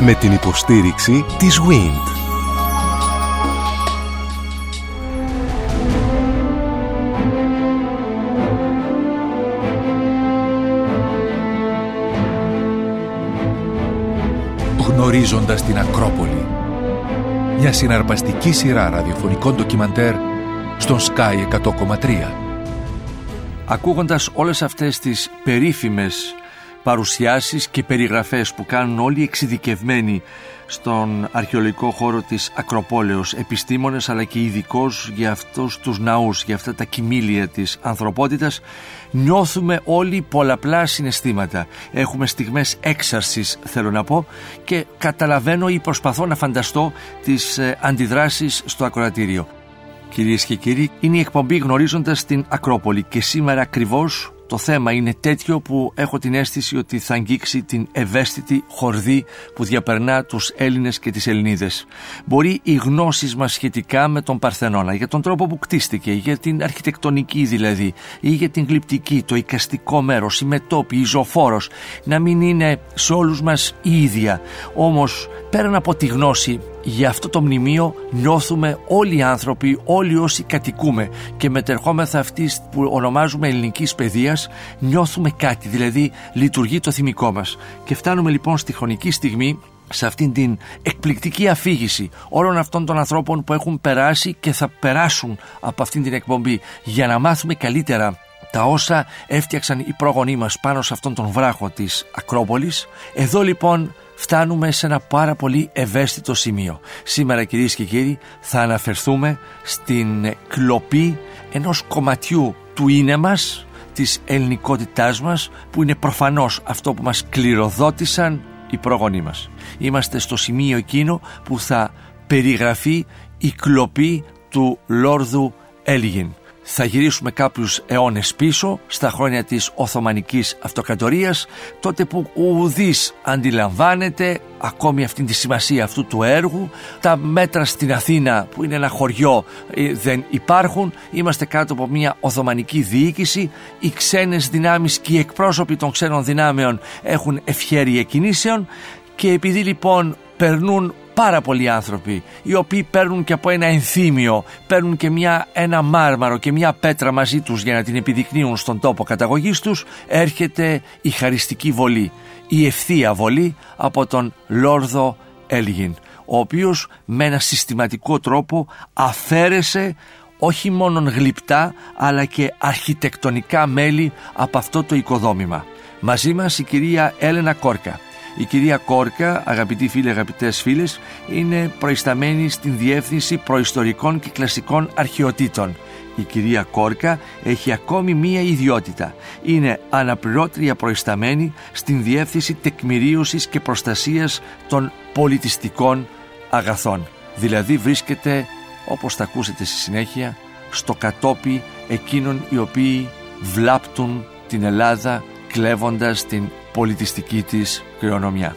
Με την υποστήριξη της WIND. Γνωρίζοντας την Ακρόπολη. Μια συναρπαστική σειρά ραδιοφωνικών ντοκιμαντέρ στον Sky 100,3. Ακούγοντας όλες αυτές τις περίφημες παρουσιάσεις και περιγραφές που κάνουν όλοι εξειδικευμένοι στον αρχαιολογικό χώρο της Ακροπόλεως. Επιστήμονες αλλά και ειδικός για αυτούς τους ναούς, για αυτά τα κοιμήλια της ανθρωπότητας. Νιώθουμε όλοι πολλαπλά συναισθήματα. Έχουμε στιγμές έξαρσης θέλω να πω και καταλαβαίνω ή προσπαθώ να φανταστώ τις ε, αντιδράσεις στο ακροατήριο. Κυρίες και κύριοι, είναι η εκπομπή γνωρίζοντας την Ακρόπολη και σήμερα ακριβώς το θέμα είναι τέτοιο που έχω την αίσθηση ότι θα αγγίξει την ευαίσθητη χορδή που διαπερνά τους Έλληνες και τις Ελληνίδες. Μπορεί οι γνώσεις μας σχετικά με τον Παρθενώνα, για τον τρόπο που κτίστηκε, για την αρχιτεκτονική δηλαδή, ή για την γλυπτική, το οικαστικό μέρος, η μετόπη, η ζωφόρος, να μην είναι σε όλους μας η ίδια. Όμως, πέραν από τη γνώση, για αυτό το μνημείο νιώθουμε όλοι οι άνθρωποι, όλοι όσοι κατοικούμε και μετερχόμεθα αυτής που ονομάζουμε ελληνικής παιδείας, νιώθουμε κάτι, δηλαδή λειτουργεί το θυμικό μας. Και φτάνουμε λοιπόν στη χρονική στιγμή σε αυτήν την εκπληκτική αφήγηση όλων αυτών των ανθρώπων που έχουν περάσει και θα περάσουν από αυτήν την εκπομπή για να μάθουμε καλύτερα τα όσα έφτιαξαν οι πρόγονοί μας πάνω σε αυτόν τον βράχο της Ακρόπολης. Εδώ λοιπόν φτάνουμε σε ένα πάρα πολύ ευαίσθητο σημείο. Σήμερα κυρίες και κύριοι θα αναφερθούμε στην κλοπή ενός κομματιού του είναι μας, της ελληνικότητάς μας που είναι προφανώς αυτό που μας κληροδότησαν οι πρόγονοί μας. Είμαστε στο σημείο εκείνο που θα περιγραφεί η κλοπή του Λόρδου Έλγιν θα γυρίσουμε κάποιους αιώνες πίσω στα χρόνια της Οθωμανικής Αυτοκρατορίας τότε που ο Ουδής αντιλαμβάνεται ακόμη αυτή τη σημασία αυτού του έργου. Τα μέτρα στην Αθήνα που είναι ένα χωριό ε, δεν υπάρχουν. Είμαστε κάτω από μια Οθωμανική διοίκηση. Οι ξένες δυνάμεις και οι εκπρόσωποι των ξένων δυνάμεων έχουν ευχέρεια κινήσεων. Και επειδή λοιπόν περνούν πάρα πολλοί άνθρωποι οι οποίοι παίρνουν και από ένα ενθύμιο, παίρνουν και μια, ένα μάρμαρο και μια πέτρα μαζί τους για να την επιδεικνύουν στον τόπο καταγωγής τους, έρχεται η χαριστική βολή, η ευθεία βολή από τον Λόρδο Έλγιν, ο οποίος με ένα συστηματικό τρόπο αφαίρεσε όχι μόνο γλυπτά αλλά και αρχιτεκτονικά μέλη από αυτό το οικοδόμημα. Μαζί μας η κυρία Έλενα Κόρκα, η κυρία Κόρκα, αγαπητοί φίλοι, αγαπητές φίλες, είναι προϊσταμένη στην Διεύθυνση Προϊστορικών και Κλασικών Αρχαιοτήτων. Η κυρία Κόρκα έχει ακόμη μία ιδιότητα. Είναι αναπληρώτρια προϊσταμένη στην Διεύθυνση Τεκμηρίωσης και Προστασίας των Πολιτιστικών Αγαθών. Δηλαδή βρίσκεται, όπως θα ακούσετε στη συνέχεια, στο κατόπι εκείνων οι οποίοι βλάπτουν την Ελλάδα κλέβοντας την πολιτιστική της κληρονομιά.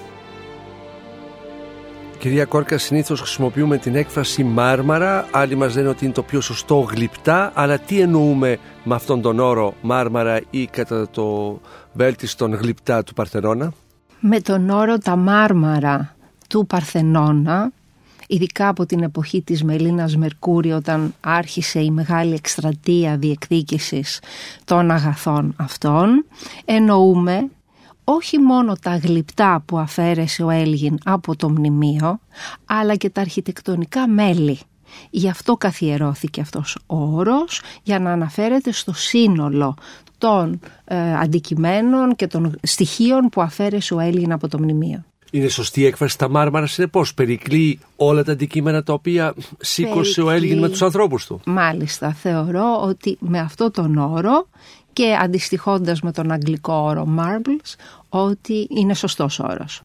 Κυρία Κόρκα, συνήθως χρησιμοποιούμε την έκφραση μάρμαρα, άλλοι μας λένε ότι είναι το πιο σωστό γλυπτά, αλλά τι εννοούμε με αυτόν τον όρο μάρμαρα ή κατά το βέλτιστον γλυπτά του Παρθενώνα; Με τον όρο τα μάρμαρα του Παρθενώνα ειδικά από την εποχή της Μελίνας Μερκούρη όταν άρχισε η μεγάλη εκστρατεία διεκδίκησης των αγαθών αυτών εννοούμε όχι μόνο τα γλυπτά που αφαίρεσε ο Έλγιν από το μνημείο αλλά και τα αρχιτεκτονικά μέλη. Γι' αυτό καθιερώθηκε αυτός ο όρος για να αναφέρεται στο σύνολο των ε, αντικειμένων και των στοιχείων που αφαίρεσε ο Έλγιν από το μνημείο. Είναι σωστή η έκφραση τα μάρμαρα συνεπώς. Περικλεί όλα τα αντικείμενα τα οποία σήκωσε ο Έλλην με τους ανθρώπους του. Μάλιστα. Θεωρώ ότι με αυτό τον όρο και αντιστοιχώντας με τον αγγλικό όρο marbles ότι είναι σωστός όρος.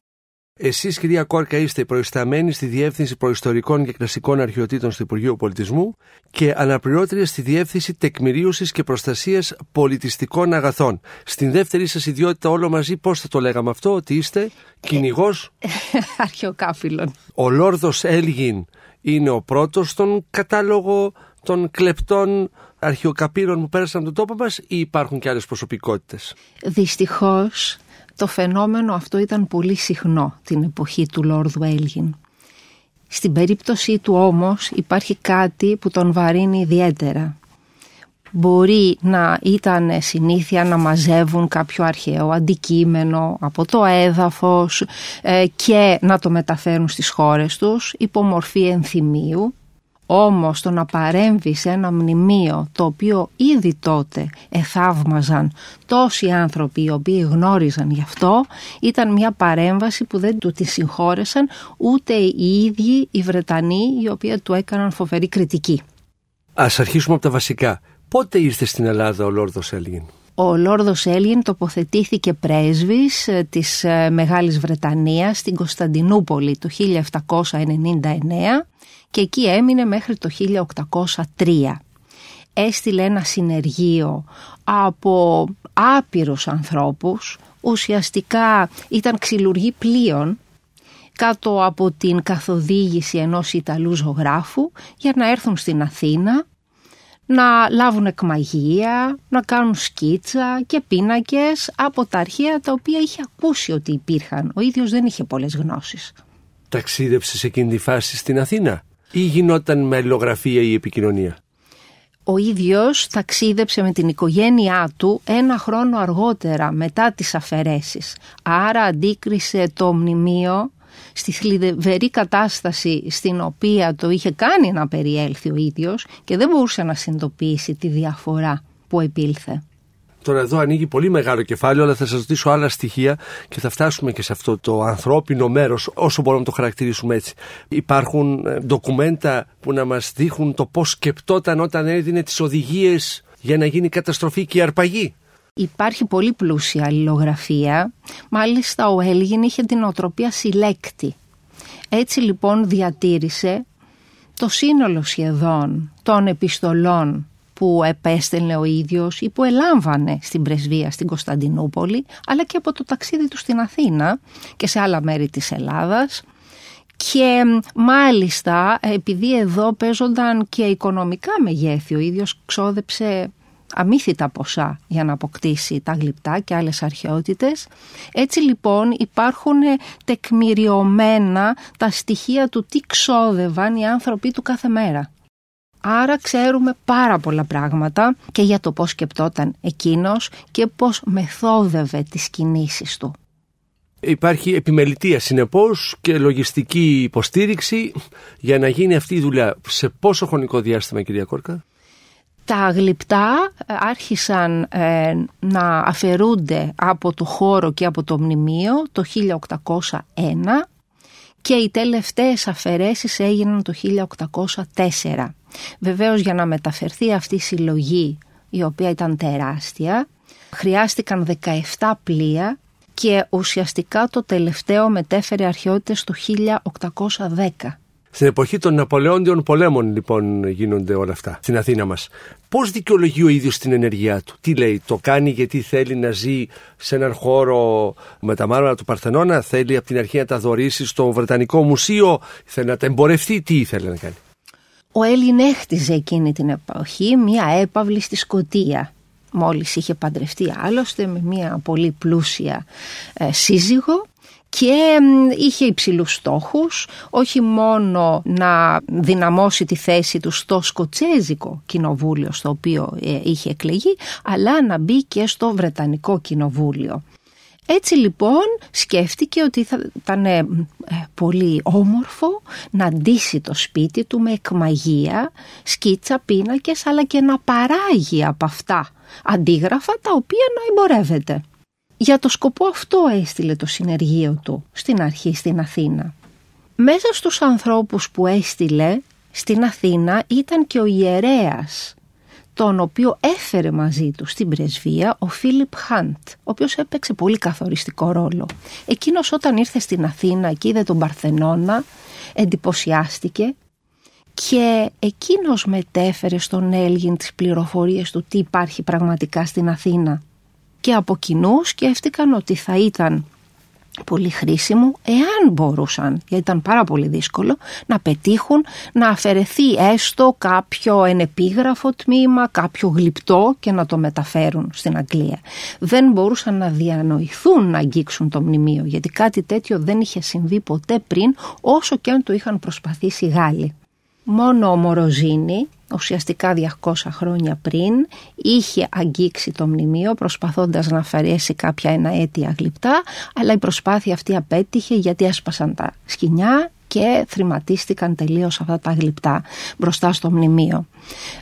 Εσείς, κυρία Κόρκα, είστε προϊσταμένοι στη Διεύθυνση Προϊστορικών και Κλασικών Αρχαιοτήτων στο Υπουργείο Πολιτισμού και αναπληρώτρια στη Διεύθυνση Τεκμηρίωσης και Προστασίας Πολιτιστικών Αγαθών. Στην δεύτερη σας ιδιότητα, όλο μαζί, πώς θα το λέγαμε αυτό, ότι είστε κυνηγός; Αρχαιοκάφιλων. Ο Λόρδος Έλγιν είναι ο πρώτος στον κατάλογο των κλεπτών αρχαιοκαπήρων που πέρασαν τον τόπο μας ή υπάρχουν και άλλες προσωπικότητες; Δυστυχώς Το φαινόμενο αυτό ήταν πολύ συχνό την εποχή του Λόρδου Έλγιν. Στην περίπτωση του όμως υπάρχει κάτι που τον βαρύνει ιδιαίτερα. Μπορεί να ήταν συνήθεια να μαζεύουν κάποιο αρχαίο αντικείμενο από το έδαφος ε, και να το μεταφέρουν στις χώρες τους υπό μορφή ενθυμίου όμως το να παρέμβει σε ένα μνημείο το οποίο ήδη τότε εθαύμαζαν τόσοι άνθρωποι οι οποίοι γνώριζαν γι' αυτό ήταν μια παρέμβαση που δεν του τη συγχώρεσαν ούτε οι ίδιοι οι Βρετανοί οι οποίοι του έκαναν φοβερή κριτική. Ας αρχίσουμε από τα βασικά. Πότε ήρθε στην Ελλάδα ο Λόρδος Έλγιν; Ο Λόρδος Έλγιν τοποθετήθηκε πρέσβης ε, της ε, Μεγάλης Βρετανίας στην Κωνσταντινούπολη το 1799 και εκεί έμεινε μέχρι το 1803. Έστειλε ένα συνεργείο από άπειρους ανθρώπους, ουσιαστικά ήταν ξυλουργοί πλοίων κάτω από την καθοδήγηση ενός Ιταλού ζωγράφου για να έρθουν στην Αθήνα να λάβουν εκμαγεία, να κάνουν σκίτσα και πίνακες από τα αρχαία τα οποία είχε ακούσει ότι υπήρχαν. Ο ίδιος δεν είχε πολλές γνώσεις. Ταξίδευσε σε εκείνη τη φάση στην Αθήνα ή γινόταν με αλληλογραφία η επικοινωνία; Ο ίδιος ταξίδεψε με την οικογένειά του ένα χρόνο αργότερα μετά τις αφαιρέσεις. Άρα αντίκρισε το μνημείο στη θλιβερή κατάσταση στην οποία το είχε κάνει να περιέλθει ο ίδιος και δεν μπορούσε να συνειδητοποιήσει τη διαφορά που επήλθε. Τώρα εδώ ανοίγει πολύ μεγάλο κεφάλαιο, αλλά θα σας ρωτήσω άλλα στοιχεία και θα φτάσουμε και σε αυτό το ανθρώπινο μέρος, όσο μπορούμε να το χαρακτηρίσουμε έτσι. Υπάρχουν ε, ντοκουμέντα που να μας δείχνουν το πώς σκεπτόταν όταν έδινε τις οδηγίες για να γίνει καταστροφή και αρπαγή. Υπάρχει πολύ πλούσια αλληλογραφία. Μάλιστα ο Έλγιν είχε την οτροπία συλλέκτη. Έτσι λοιπόν διατήρησε το σύνολο σχεδόν των επιστολών που επέστελνε ο ίδιος ή που ελάμβανε στην πρεσβεία στην Κωνσταντινούπολη αλλά και από το ταξίδι του στην Αθήνα και σε άλλα μέρη της Ελλάδας και μάλιστα επειδή εδώ παίζονταν και οικονομικά μεγέθη ο ίδιος ξόδεψε αμύθιτα ποσά για να αποκτήσει τα γλυπτά και άλλες αρχαιότητες. Έτσι λοιπόν υπάρχουν τεκμηριωμένα τα στοιχεία του τι ξόδευαν οι άνθρωποι του κάθε μέρα. Άρα ξέρουμε πάρα πολλά πράγματα και για το πώς σκεπτόταν εκείνος και πώς μεθόδευε τις κινήσεις του. Υπάρχει επιμελητία συνεπώς και λογιστική υποστήριξη για να γίνει αυτή η δουλειά. Σε πόσο χρονικό διάστημα κυρία Κόρκα; Τα γλυπτά ε, άρχισαν ε, να αφαιρούνται από το χώρο και από το μνημείο το 1801 και οι τελευταίες αφαιρέσεις έγιναν το 1804. Βεβαίως για να μεταφερθεί αυτή η συλλογή η οποία ήταν τεράστια χρειάστηκαν 17 πλοία και ουσιαστικά το τελευταίο μετέφερε αρχαιότητες το 1810. Στην εποχή των Ναπολεόντιων πολέμων λοιπόν γίνονται όλα αυτά στην Αθήνα μας. Πώς δικαιολογεί ο ίδιος την ενεργειά του; Τι λέει, το κάνει γιατί θέλει να ζει σε έναν χώρο με τα μάρμαρα του Παρθενώνα, θέλει από την αρχή να τα δωρήσει στο Βρετανικό Μουσείο, θέλει να τα εμπορευτεί, τι ήθελε να κάνει; Ο Έλλην έχτιζε εκείνη την εποχή μια έπαυλη στη Σκοτία. Μόλις είχε παντρευτεί άλλωστε με μια πολύ πλούσια ε, σύζυγο και είχε υψηλούς στόχους, όχι μόνο να δυναμώσει τη θέση του στο σκοτσέζικο κοινοβούλιο στο οποίο ε, είχε εκλεγεί, αλλά να μπει και στο βρετανικό κοινοβούλιο. Έτσι λοιπόν σκέφτηκε ότι θα ήταν ε, πολύ όμορφο να ντύσει το σπίτι του με εκμαγεία, σκίτσα, πίνακες αλλά και να παράγει από αυτά αντίγραφα τα οποία να εμπορεύεται. Για το σκοπό αυτό έστειλε το συνεργείο του στην αρχή στην Αθήνα. Μέσα στους ανθρώπους που έστειλε στην Αθήνα ήταν και ο ιερέας τον οποίο έφερε μαζί του στην πρεσβεία ο Φίλιπ Χάντ, ο οποίος έπαιξε πολύ καθοριστικό ρόλο. Εκείνος όταν ήρθε στην Αθήνα και είδε τον Παρθενώνα, εντυπωσιάστηκε και εκείνος μετέφερε στον Έλγιν τις πληροφορίες του τι υπάρχει πραγματικά στην Αθήνα. Και από κοινού σκέφτηκαν ότι θα ήταν πολύ χρήσιμο εάν μπορούσαν, γιατί ήταν πάρα πολύ δύσκολο, να πετύχουν να αφαιρεθεί έστω κάποιο ενεπίγραφο τμήμα, κάποιο γλυπτό και να το μεταφέρουν στην Αγγλία. Δεν μπορούσαν να διανοηθούν να αγγίξουν το μνημείο, γιατί κάτι τέτοιο δεν είχε συμβεί ποτέ πριν, όσο και αν το είχαν προσπαθήσει οι Γάλλοι. Μόνο ο Μοροζίνη, ουσιαστικά 200 χρόνια πριν, είχε αγγίξει το μνημείο προσπαθώντας να αφαιρέσει κάποια εναέτια γλυπτά, αλλά η προσπάθεια αυτή απέτυχε γιατί έσπασαν τα σκηνιά και θρηματίστηκαν τελείως αυτά τα γλυπτά μπροστά στο μνημείο.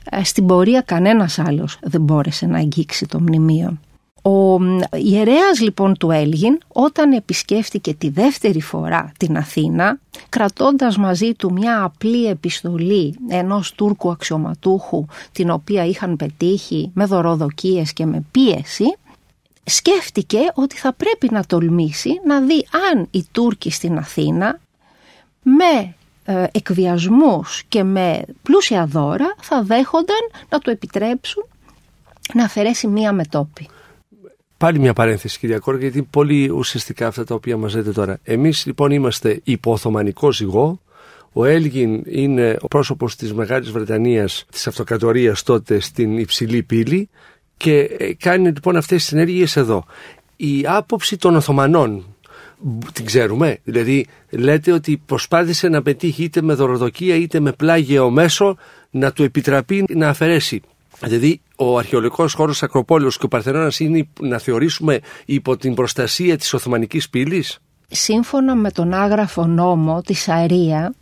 Ε, στην πορεία κανένας άλλος δεν μπόρεσε να αγγίξει το μνημείο. Ο ιερέας λοιπόν του Έλγιν όταν επισκέφτηκε τη δεύτερη φορά την Αθήνα κρατώντας μαζί του μια απλή επιστολή ενός Τούρκου αξιωματούχου την οποία είχαν πετύχει με δωροδοκίες και με πίεση σκέφτηκε ότι θα πρέπει να τολμήσει να δει αν οι Τούρκοι στην Αθήνα με ε, εκβιασμούς και με πλούσια δώρα θα δέχονταν να του επιτρέψουν να αφαιρέσει μία μετόπη. Πάλι μια παρένθεση, κυρία Κόρ, γιατί είναι πολύ ουσιαστικά αυτά τα οποία μας λέτε τώρα. Εμείς λοιπόν είμαστε υπό-Οθωμανικό ζυγό. Ο Έλγιν είναι ο πρόσωπος της Μεγάλης Βρετανίας, της αυτοκρατορίας τότε στην υψηλή πύλη και ε, κάνει λοιπόν αυτές τις ενέργειες εδώ. Η άποψη των Οθωμανών, την ξέρουμε. Δηλαδή, λέτε ότι προσπάθησε να πετύχει είτε με δωροδοκία είτε με πλάγιο μέσο να του επιτραπεί να αφαιρέσει Δηλαδή, ο αρχαιολογικός χώρος Ακροπόλεως και ο Παρθενώνας είναι να θεωρήσουμε υπό την προστασία της Οθωμανικής πύλης; Σύμφωνα με τον άγραφο νόμο της Αρία,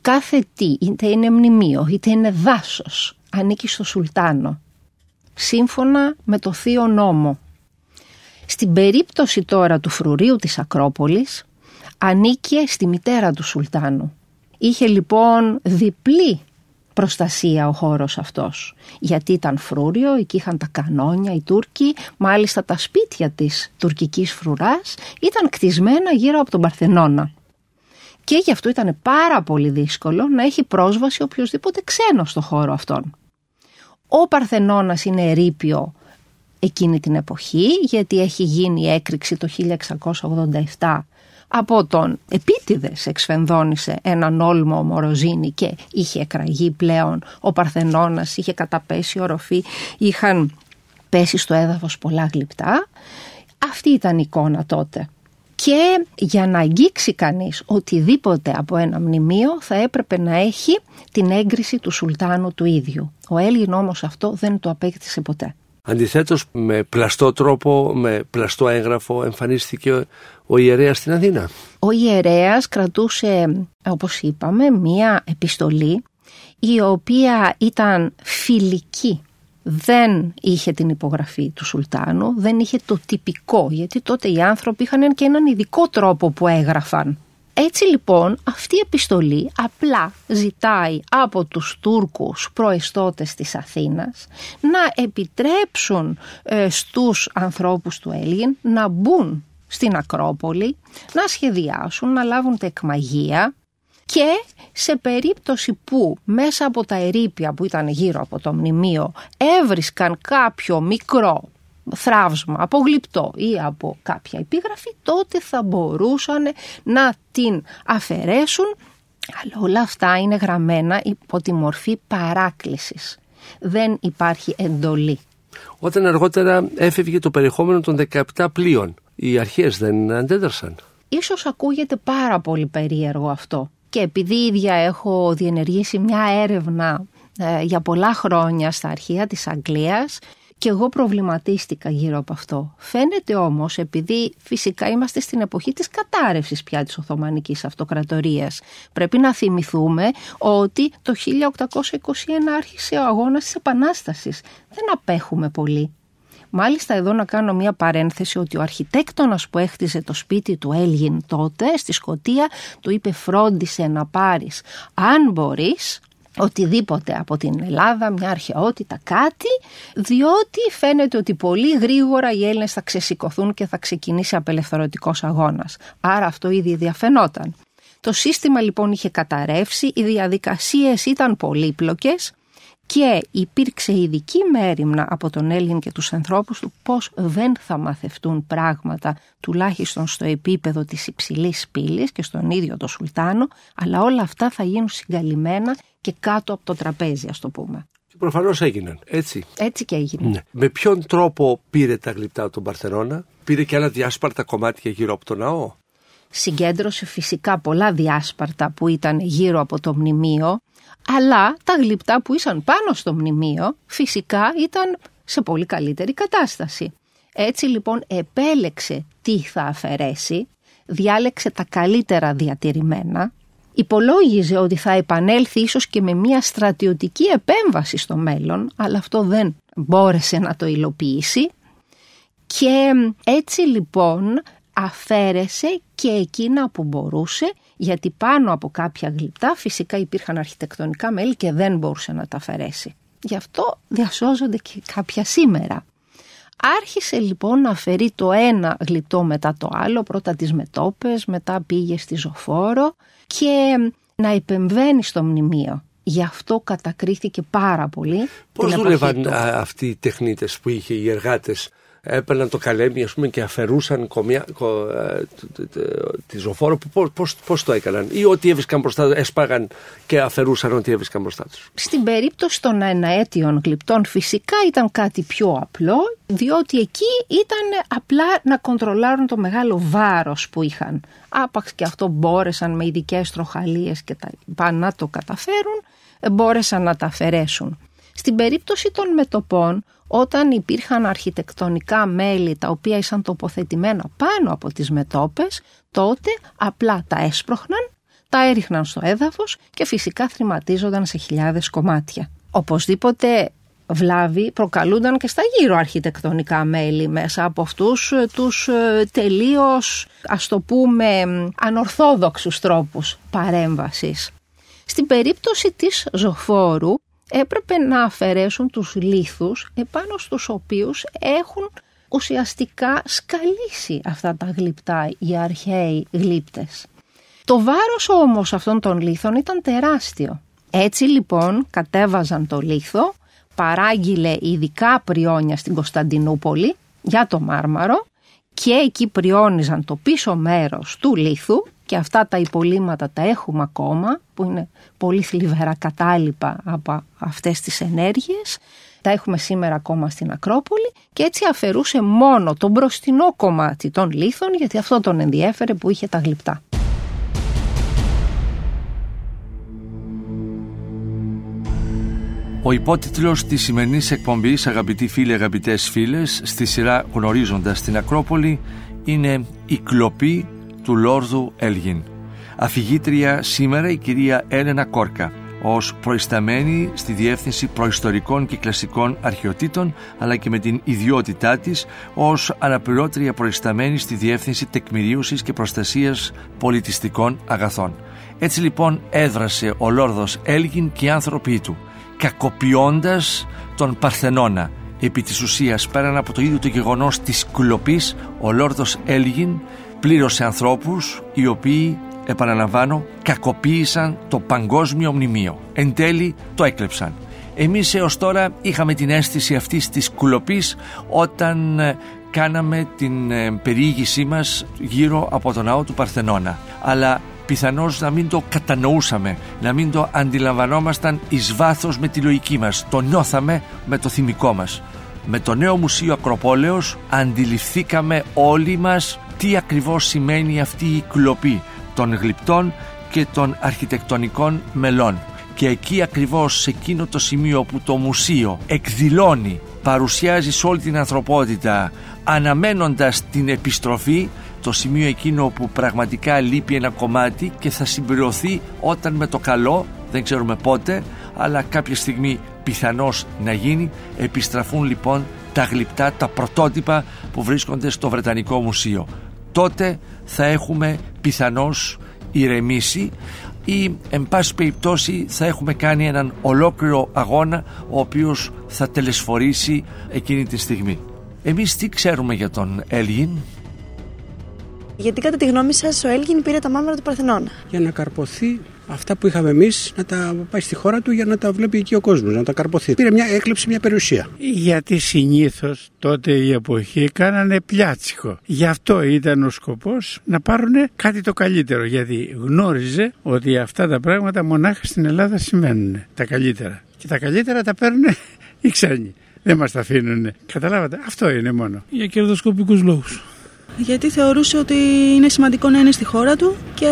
κάθε τι, είτε είναι μνημείο, είτε είναι δάσος, ανήκει στο Σουλτάνο. Σύμφωνα με το θείο νόμο. Στην περίπτωση τώρα του φρουρίου της Ακρόπολης, ανήκε στη μητέρα του Σουλτάνου. Είχε λοιπόν διπλή προστασία ο χώρος αυτός. Γιατί ήταν φρούριο, εκεί είχαν τα κανόνια οι Τούρκοι, μάλιστα τα σπίτια της τουρκικής φρουράς ήταν κτισμένα γύρω από τον Παρθενώνα. Και γι' αυτό ήταν πάρα πολύ δύσκολο να έχει πρόσβαση οποιοδήποτε ξένος στο χώρο αυτόν. Ο Παρθενώνας είναι ερείπιο εκείνη την εποχή γιατί έχει γίνει η έκρηξη το 1687 από τον επίτηδες εξφενδόνησε έναν όλμο Μοροζίνη και είχε εκραγεί πλέον ο Παρθενώνας, είχε καταπέσει οροφή, είχαν πέσει στο έδαφος πολλά γλυπτά. Αυτή ήταν η εικόνα τότε. Και για να αγγίξει κανείς οτιδήποτε από ένα μνημείο θα έπρεπε να έχει την έγκριση του Σουλτάνου του ίδιου. Ο Έλλην όμως αυτό δεν το απέκτησε ποτέ. Αντιθέτως με πλαστό τρόπο, με πλαστό έγγραφο εμφανίστηκε ο ιερέας στην Αθήνα. Ο ιερέας κρατούσε, όπως είπαμε, μία επιστολή η οποία ήταν φιλική. Δεν είχε την υπογραφή του Σουλτάνου, δεν είχε το τυπικό, γιατί τότε οι άνθρωποι είχαν και έναν ειδικό τρόπο που έγραφαν. Έτσι λοιπόν αυτή η επιστολή απλά ζητάει από τους Τούρκους προεστώτες της Αθήνας να επιτρέψουν ε, στους ανθρώπους του Έλλην να μπουν στην Ακρόπολη, να σχεδιάσουν, να λάβουν τα εκμαγεία και σε περίπτωση που μέσα από τα ερήπια που ήταν γύρω από το μνημείο έβρισκαν κάποιο μικρό θράψμα από γλυπτό ή από κάποια επίγραφη, τότε θα μπορούσαν να την αφαιρέσουν, αλλά όλα αυτά είναι γραμμένα υπό τη μορφή παράκλησης. Δεν υπάρχει εντολή. Όταν αργότερα έφευγε το περιεχόμενο των 17 πλοίων, οι αρχές δεν αντέδρασαν. Ίσως ακούγεται πάρα πολύ περίεργο αυτό. Και επειδή ίδια έχω διενεργήσει μια έρευνα ε, για πολλά χρόνια στα αρχεία της Αγγλίας και εγώ προβληματίστηκα γύρω από αυτό. Φαίνεται όμως, επειδή φυσικά είμαστε στην εποχή της κατάρρευσης πια της Οθωμανικής Αυτοκρατορίας, πρέπει να θυμηθούμε ότι το 1821 άρχισε ο αγώνας της Επανάστασης. Δεν απέχουμε πολύ. Μάλιστα εδώ να κάνω μια παρένθεση ότι ο αρχιτέκτονας που έχτιζε το σπίτι του Έλγιν τότε στη Σκοτία του είπε φρόντισε να πάρεις αν μπορείς οτιδήποτε από την Ελλάδα, μια αρχαιότητα, κάτι, διότι φαίνεται ότι πολύ γρήγορα οι Έλληνες θα ξεσηκωθούν και θα ξεκινήσει απελευθερωτικός αγώνας. Άρα αυτό ήδη διαφαινόταν. Το σύστημα λοιπόν είχε καταρρεύσει, οι διαδικασίες ήταν πολύπλοκες και υπήρξε ειδική μέρημνα από τον Έλλην και τους ανθρώπους του πώς δεν θα μαθευτούν πράγματα τουλάχιστον στο επίπεδο της υψηλής πύλης και στον ίδιο το Σουλτάνο αλλά όλα αυτά θα γίνουν συγκαλυμμένα και κάτω από το τραπέζι ας το πούμε. Προφανώς έγιναν, έτσι. Έτσι και έγινε. Ναι. Με ποιον τρόπο πήρε τα γλυπτά τον Παρθενώνα, πήρε και άλλα διάσπαρτα κομμάτια γύρω από τον ναό; Συγκέντρωσε φυσικά πολλά διάσπαρτα που ήταν γύρω από το μνημείο αλλά τα γλυπτά που ήσαν πάνω στο μνημείο φυσικά ήταν σε πολύ καλύτερη κατάσταση. Έτσι λοιπόν επέλεξε τι θα αφαιρέσει, διάλεξε τα καλύτερα διατηρημένα, υπολόγιζε ότι θα επανέλθει ίσως και με μια στρατιωτική επέμβαση στο μέλλον, αλλά αυτό δεν μπόρεσε να το υλοποιήσει και έτσι λοιπόν αφαίρεσε και εκείνα που μπορούσε γιατί πάνω από κάποια γλυπτά φυσικά υπήρχαν αρχιτεκτονικά μέλη και δεν μπορούσε να τα αφαιρέσει. Γι' αυτό διασώζονται και κάποια σήμερα. Άρχισε λοιπόν να αφαιρεί το ένα γλυπτό μετά το άλλο, πρώτα τις μετόπες, μετά πήγε στη ζωφόρο και να επεμβαίνει στο μνημείο. Γι' αυτό κατακρίθηκε πάρα πολύ. Πώς δούλευαν αυτοί οι τεχνίτες που είχε οι εργάτες έπαιρναν το καλέμι ας πούμε, και αφαιρούσαν κομιά, κο, ε, τη ζωφόρο. Πώς, πώς, πώς το έκαναν ή ό,τι έβρισκαν μπροστά τους έσπαγαν και αφαιρούσαν ό,τι έβρισκαν μπροστά τους. Στην περίπτωση των εναέτιων γλυπτών φυσικά ήταν κάτι πιο απλό διότι εκεί ήταν απλά να κοντρολάρουν το μεγάλο βάρος που είχαν. Άπαξ και αυτό μπόρεσαν με ειδικές τροχαλίες και τα λοιπά να το καταφέρουν, μπόρεσαν να τα αφαιρέσουν. Στην περίπτωση των μετοπών, όταν υπήρχαν αρχιτεκτονικά μέλη τα οποία ήσαν τοποθετημένα πάνω από τις μετόπες, τότε απλά τα έσπροχναν, τα έριχναν στο έδαφος και φυσικά θρηματίζονταν σε χιλιάδες κομμάτια. Οπωσδήποτε βλάβη προκαλούνταν και στα γύρω αρχιτεκτονικά μέλη μέσα από αυτούς ε, τους ε, τελείως ας το πούμε ανορθόδοξους τρόπους παρέμβασης. Στην περίπτωση της ζωφόρου έπρεπε να αφαιρέσουν τους λίθους επάνω στους οποίους έχουν ουσιαστικά σκαλίσει αυτά τα γλυπτά οι αρχαίοι γλύπτες. Το βάρος όμως αυτών των λίθων ήταν τεράστιο. Έτσι λοιπόν κατέβαζαν το λίθο, παράγγειλε ειδικά πριόνια στην Κωνσταντινούπολη για το μάρμαρο και εκεί πριόνιζαν το πίσω μέρος του λίθου και αυτά τα υπολείμματα τα έχουμε ακόμα που είναι πολύ θλιβερά κατάλοιπα από αυτές τις ενέργειες τα έχουμε σήμερα ακόμα στην Ακρόπολη και έτσι αφαιρούσε μόνο το μπροστινό κομμάτι των λίθων γιατί αυτό τον ενδιέφερε που είχε τα γλυπτά. Ο υπότιτλος της σημερινής εκπομπής αγαπητοί φίλοι αγαπητές φίλες στη σειρά γνωρίζοντας την Ακρόπολη είναι «Η κλοπή του Λόρδου Έλγιν». Αφηγήτρια σήμερα η κυρία Έλενα Κόρκα ως προϊσταμένη στη Διεύθυνση Προϊστορικών και Κλασικών Αρχαιοτήτων αλλά και με την ιδιότητά της ως αναπληρώτρια προϊσταμένη στη Διεύθυνση Τεκμηρίωσης και Προστασίας Πολιτιστικών Αγαθών. Έτσι λοιπόν έδρασε ο Λόρδος Έλγιν και οι άνθρωποι του κακοποιώντας τον Παρθενώνα. Επί της ουσίας πέραν από το ίδιο το γεγονός της κλοπής ο Λόρδος Έλγιν πλήρωσε ανθρώπους οι οποίοι επαναλαμβάνω κακοποίησαν το παγκόσμιο μνημείο. Εν τέλει το έκλεψαν. Εμείς έως τώρα είχαμε την αίσθηση αυτής της κλοπής όταν ε, κάναμε την ε, περιήγησή μας γύρω από τον ναό του Παρθενώνα. Αλλά πιθανώς να μην το κατανοούσαμε, να μην το αντιλαμβανόμασταν εις βάθος με τη λογική μας. Το νιώθαμε με το θυμικό μας. Με το νέο Μουσείο Ακροπόλεως αντιληφθήκαμε όλοι μας τι ακριβώς σημαίνει αυτή η κλοπή των γλυπτών και των αρχιτεκτονικών μελών. Και εκεί ακριβώς σε εκείνο το σημείο που το μουσείο εκδηλώνει, παρουσιάζει σε όλη την ανθρωπότητα αναμένοντας την επιστροφή το σημείο εκείνο που πραγματικά λείπει ένα κομμάτι και θα συμπληρωθεί όταν με το καλό, δεν ξέρουμε πότε, αλλά κάποια στιγμή πιθανώς να γίνει, επιστραφούν λοιπόν τα γλυπτά, τα πρωτότυπα που βρίσκονται στο Βρετανικό Μουσείο. Τότε θα έχουμε πιθανώς ηρεμήσει ή εν πάση περιπτώσει θα έχουμε κάνει έναν ολόκληρο αγώνα ο οποίος θα τελεσφορήσει εκείνη τη στιγμή. Εμείς τι ξέρουμε για τον Έλγιν; Γιατί κατά τη γνώμη σας ο Έλγιν πήρε τα μάμαρα του Παρθενώνα. Για να καρποθεί αυτά που είχαμε εμείς να τα πάει στη χώρα του για να τα βλέπει εκεί ο κόσμος, να τα καρποθεί. Πήρε μια, έκλεψε μια περιουσία. Γιατί συνήθως τότε η εποχή κάνανε πλιάτσικο. Γι' αυτό ήταν ο σκοπός να πάρουν κάτι το καλύτερο. Γιατί γνώριζε ότι αυτά τα πράγματα μονάχα στην Ελλάδα συμβαίνουν. Τα καλύτερα. Και τα καλύτερα τα παίρνουν οι ξένοι. Δεν μας τα αφήνουν. Καταλάβατε. Αυτό είναι μόνο. Για κερδοσκοπικούς λόγους γιατί θεωρούσε ότι είναι σημαντικό να είναι στη χώρα του και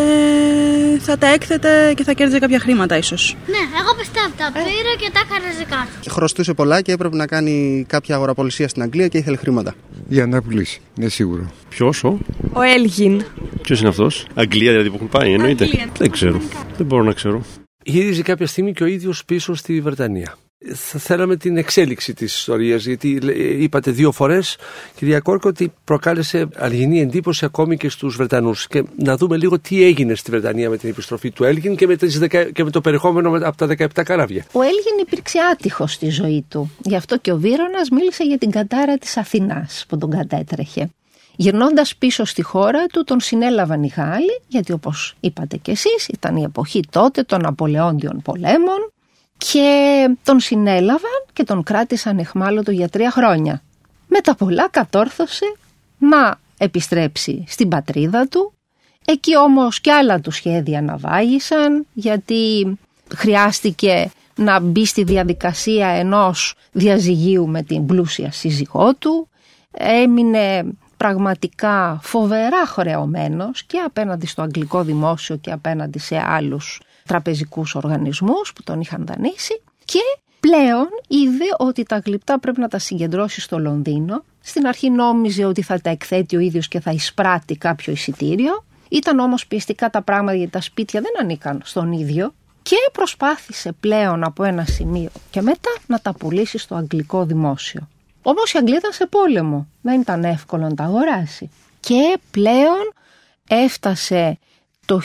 θα τα έκθετε και θα κέρδιζε κάποια χρήματα ίσως. Ναι, εγώ πιστεύω τα πήρε και τα έκανε ζεκάρτα. Χρωστούσε πολλά και έπρεπε να κάνει κάποια αγοραπολισία στην Αγγλία και ήθελε χρήματα. Για να πουλήσει, είναι σίγουρο. Ποιος ο; Ο Έλγιν. Ποιος είναι αυτός, Αγγλία δηλαδή που έχουν πάει, εννοείται. Αγγλία. Δεν ξέρω. Δεν μπορώ να ξέρω. Γύριζε κάποια στιγμή και ο ίδιος πίσω στη Βρετανία θα θέλαμε την εξέλιξη της ιστορίας γιατί είπατε δύο φορές κυρία Κόρκο ότι προκάλεσε αργινή εντύπωση ακόμη και στους Βρετανούς και να δούμε λίγο τι έγινε στη Βρετανία με την επιστροφή του Έλγιν και με, τις, και με το περιεχόμενο από τα 17 καράβια. Ο Έλγιν υπήρξε άτυχος στη ζωή του γι' αυτό και ο Βίρονας μίλησε για την κατάρα της Αθηνάς που τον κατέτρεχε. Γυρνώντας πίσω στη χώρα του, τον συνέλαβαν οι Γάλλοι, γιατί όπως είπατε κι εσείς, ήταν η εποχή τότε των Απολεόντιων πολέμων και τον συνέλαβαν και τον κράτησαν εχμάλωτο για τρία χρόνια. Με τα πολλά κατόρθωσε να επιστρέψει στην πατρίδα του. Εκεί όμως και άλλα του σχέδια να βάγισαν γιατί χρειάστηκε να μπει στη διαδικασία ενός διαζυγίου με την πλούσια σύζυγό του. Έμεινε πραγματικά φοβερά χρεωμένος και απέναντι στο αγγλικό δημόσιο και απέναντι σε άλλους τραπεζικούς οργανισμούς που τον είχαν δανείσει και πλέον είδε ότι τα γλυπτά πρέπει να τα συγκεντρώσει στο Λονδίνο. Στην αρχή νόμιζε ότι θα τα εκθέτει ο ίδιος και θα εισπράττει κάποιο εισιτήριο. Ήταν όμως πιεστικά τα πράγματα γιατί τα σπίτια δεν ανήκαν στον ίδιο και προσπάθησε πλέον από ένα σημείο και μετά να τα πουλήσει στο αγγλικό δημόσιο. Όμως η Αγγλία ήταν σε πόλεμο, δεν ήταν εύκολο να τα αγοράσει. Και πλέον έφτασε το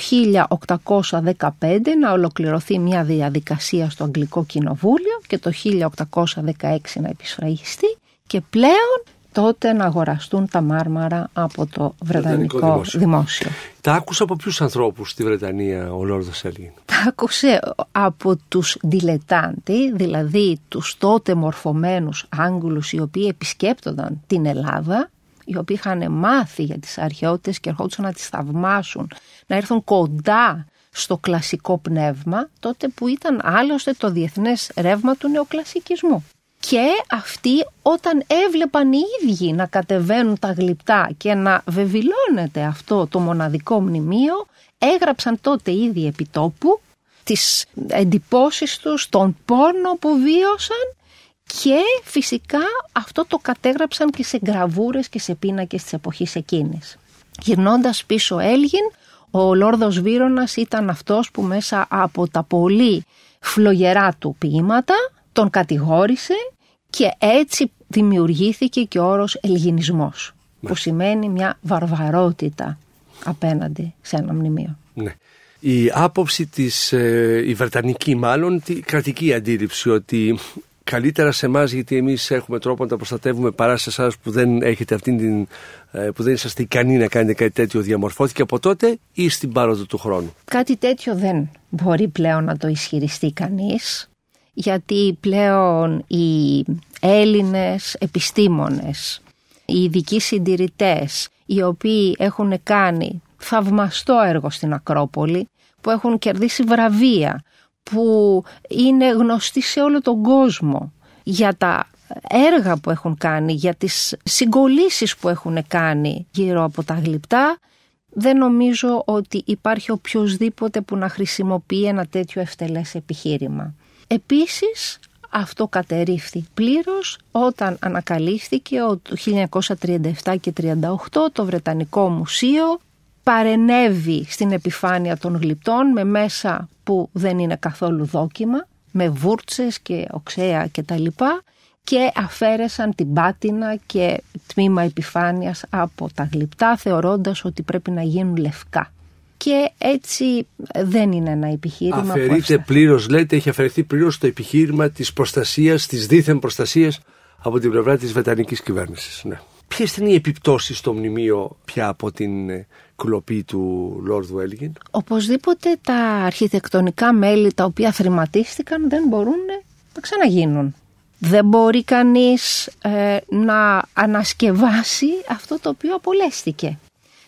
1815 να ολοκληρωθεί μια διαδικασία στο Αγγλικό Κοινοβούλιο και το 1816 να επισφραγιστεί και πλέον τότε να αγοραστούν τα μάρμαρα από το Βρετανικό δημόσιο. Τα άκουσε από ποιους ανθρώπους στη Βρετανία ο Λόρδος Έλλην. Τα άκουσε από τους διλετάντι, δηλαδή τους τότε μορφωμένους Άγγλους οι οποίοι επισκέπτονταν την Ελλάδα οι οποίοι είχαν μάθει για τις αρχαιότητες και ερχόντουσαν να τις θαυμάσουν, να έρθουν κοντά στο κλασικό πνεύμα, τότε που ήταν άλλωστε το διεθνές ρεύμα του νεοκλασικισμού. Και αυτοί όταν έβλεπαν οι ίδιοι να κατεβαίνουν τα γλυπτά και να βεβηλώνεται αυτό το μοναδικό μνημείο, έγραψαν τότε ήδη επιτόπου τις εντυπώσεις τους, τον πόνο που βίωσαν και φυσικά αυτό το κατέγραψαν και σε γραβούρες και σε πίνακες της εποχής εκείνης. Γυρνώντας πίσω Έλγιν, ο Λόρδος Βύρονας ήταν αυτός που μέσα από τα πολύ φλογερά του ποίηματα τον κατηγόρησε και έτσι δημιουργήθηκε και ο όρος ελγινισμός που σημαίνει μια βαρβαρότητα απέναντι σε ένα μνημείο. Ναι. Η άποψη της, ε, η βρετανική μάλλον, τη κρατική αντίληψη ότι καλύτερα σε εμάς γιατί εμείς έχουμε τρόπο να τα προστατεύουμε παρά σε εσάς που δεν έχετε αυτήν την. Ε, που δεν είσαστε ικανοί να κάνετε κάτι τέτοιο διαμορφώθηκε από τότε ή στην πάροδο του χρόνου; Κάτι τέτοιο δεν μπορεί πλέον να το ισχυριστεί κανείς γιατί πλέον οι Έλληνες επιστήμονες, οι ειδικοί συντηρητές οι οποίοι έχουν κάνει θαυμαστό έργο στην Ακρόπολη που έχουν κερδίσει βραβεία που είναι γνωστοί σε όλο τον κόσμο για τα έργα που έχουν κάνει, για τις συγκολήσεις που έχουν κάνει γύρω από τα γλυπτά, δεν νομίζω ότι υπάρχει οποιοδήποτε που να χρησιμοποιεί ένα τέτοιο ευτελές επιχείρημα. Επίσης, αυτό κατερρίφθη πλήρως όταν ανακαλύφθηκε ότι το 1937 και 1938 το Βρετανικό Μουσείο παρενέβη στην επιφάνεια των γλυπτών με μέσα που δεν είναι καθόλου δόκιμα, με βούρτσες και οξέα και τα λοιπά και αφαίρεσαν την πάτινα και τμήμα επιφάνειας από τα γλυπτά θεωρώντας ότι πρέπει να γίνουν λευκά. Και έτσι δεν είναι ένα επιχείρημα. Αφαιρείται πλήρως, λέτε, έχει αφαιρεθεί πλήρως το επιχείρημα της προστασίας, της δίθεν προστασίας από την πλευρά της Βρετανικής κυβέρνησης. Ναι. Ποιες είναι οι επιπτώσεις στο μνημείο πια από την κλοπή του Λόρδου Έλγιν. Οπωσδήποτε τα αρχιτεκτονικά μέλη τα οποία θρηματίστηκαν δεν μπορούν να ξαναγίνουν. Δεν μπορεί κανείς ε, να ανασκευάσει αυτό το οποίο απολέστηκε.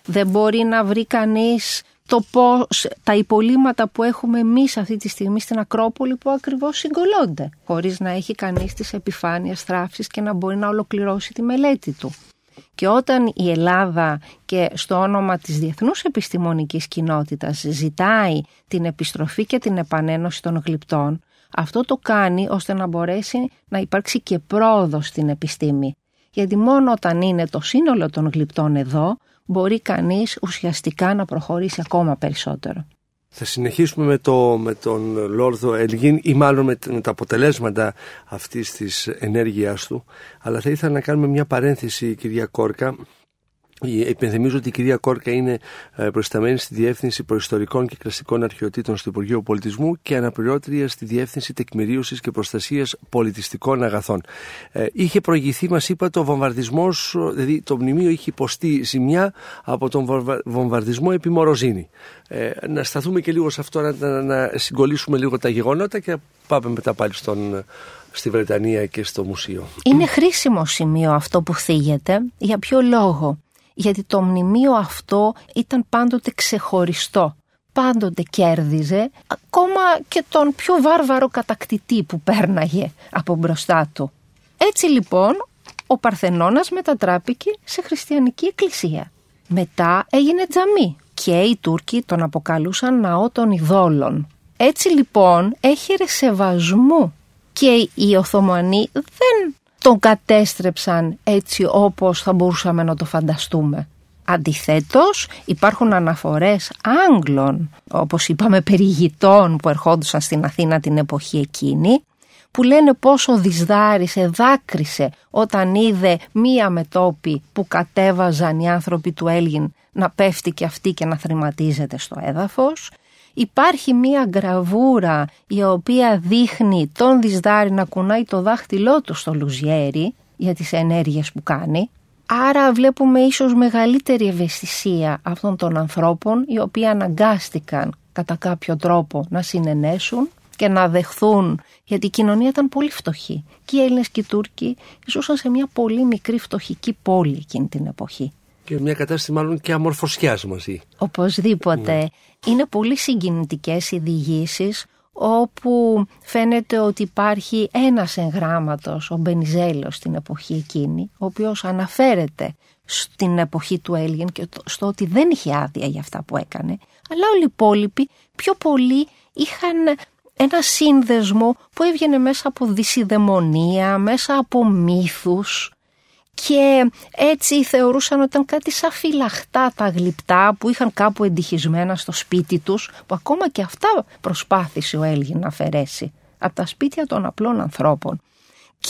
Δεν μπορεί να βρει κανείς το πώς τα υπολείμματα που έχουμε εμείς αυτή τη στιγμή στην Ακρόπολη που ακριβώς συγκολώνται χωρίς να έχει κανείς τις επιφάνειες θράψης και να μπορεί να ολοκληρώσει τη μελέτη του. Και όταν η Ελλάδα και στο όνομα της διεθνούς επιστημονικής κοινότητας ζητάει την επιστροφή και την επανένωση των γλυπτών, αυτό το κάνει ώστε να μπορέσει να υπάρξει και πρόοδος στην επιστήμη. Γιατί μόνο όταν είναι το σύνολο των γλυπτών εδώ, μπορεί κανείς ουσιαστικά να προχωρήσει ακόμα περισσότερο. Θα συνεχίσουμε με, το, με τον Λόρδο Ελγίν ή μάλλον με, τα αποτελέσματα αυτής της ενέργειάς του. Αλλά θα ήθελα να κάνουμε μια παρένθεση κυρία Κόρκα Υπενθυμίζω ότι η κυρία Κόρκα είναι ε, προσταμένη στη Διεύθυνση Προϊστορικών και Κλασικών Αρχαιοτήτων στο Υπουργείο Πολιτισμού και αναπληρώτρια στη Διεύθυνση Τεκμηρίωσης και Προστασίας Πολιτιστικών Αγαθών. Ε, είχε προηγηθεί, μας είπατε, ο βομβαρδισμός, δηλαδή το μνημείο είχε υποστεί ζημιά από τον βομβαρδισμό επί Μοροζίνη. Ε, να σταθούμε και λίγο σε αυτό, να, να συγκολήσουμε λίγο τα γεγονότα και πάμε μετά πάλι στον, στη Βρετανία και στο μουσείο. Είναι χρήσιμο σημείο αυτό που θίγεται. Για ποιο λόγο; Γιατί το μνημείο αυτό ήταν πάντοτε ξεχωριστό. Πάντοτε κέρδιζε ακόμα και τον πιο βάρβαρο κατακτητή που πέρναγε από μπροστά του. Έτσι λοιπόν ο Παρθενώνας μετατράπηκε σε χριστιανική εκκλησία. Μετά έγινε τζαμί και οι Τούρκοι τον αποκαλούσαν ναό των ειδόλων. Έτσι λοιπόν έχερε σεβασμού και οι Οθωμανοί δεν τον κατέστρεψαν έτσι όπως θα μπορούσαμε να το φανταστούμε. Αντιθέτως υπάρχουν αναφορές Άγγλων, όπως είπαμε περιηγητών που ερχόντουσαν στην Αθήνα την εποχή εκείνη, που λένε πόσο δυσδάρισε, δάκρυσε όταν είδε μία μετόπη που κατέβαζαν οι άνθρωποι του Έλγιν να πέφτει και αυτή και να θρηματίζεται στο έδαφος υπάρχει μία γραβούρα η οποία δείχνει τον Δυσδάρη να κουνάει το δάχτυλό του στο Λουζιέρι για τις ενέργειες που κάνει. Άρα βλέπουμε ίσως μεγαλύτερη ευαισθησία αυτών των ανθρώπων οι οποίοι αναγκάστηκαν κατά κάποιο τρόπο να συνενέσουν και να δεχθούν γιατί η κοινωνία ήταν πολύ φτωχή και οι Έλληνες και οι Τούρκοι ζούσαν σε μια πολύ μικρή φτωχική πόλη εκείνη την εποχή. Και μια κατάσταση μάλλον και αμορφωσιάς μαζί. Οπωσδήποτε. Ναι. Είναι πολύ συγκινητικές οι διηγήσεις όπου φαίνεται ότι υπάρχει ένας εγγράμματος, ο Μπενιζέλος στην εποχή εκείνη, ο οποίος αναφέρεται στην εποχή του Έλλην και στο ότι δεν είχε άδεια για αυτά που έκανε, αλλά όλοι οι υπόλοιποι πιο πολύ είχαν ένα σύνδεσμο που έβγαινε μέσα από δυσιδαιμονία, μέσα από μύθους, και έτσι θεωρούσαν ότι ήταν κάτι σαν φυλαχτά τα γλυπτά που είχαν κάπου εντυχισμένα στο σπίτι τους που ακόμα και αυτά προσπάθησε ο Έλγιν να αφαιρέσει από τα σπίτια των απλών ανθρώπων.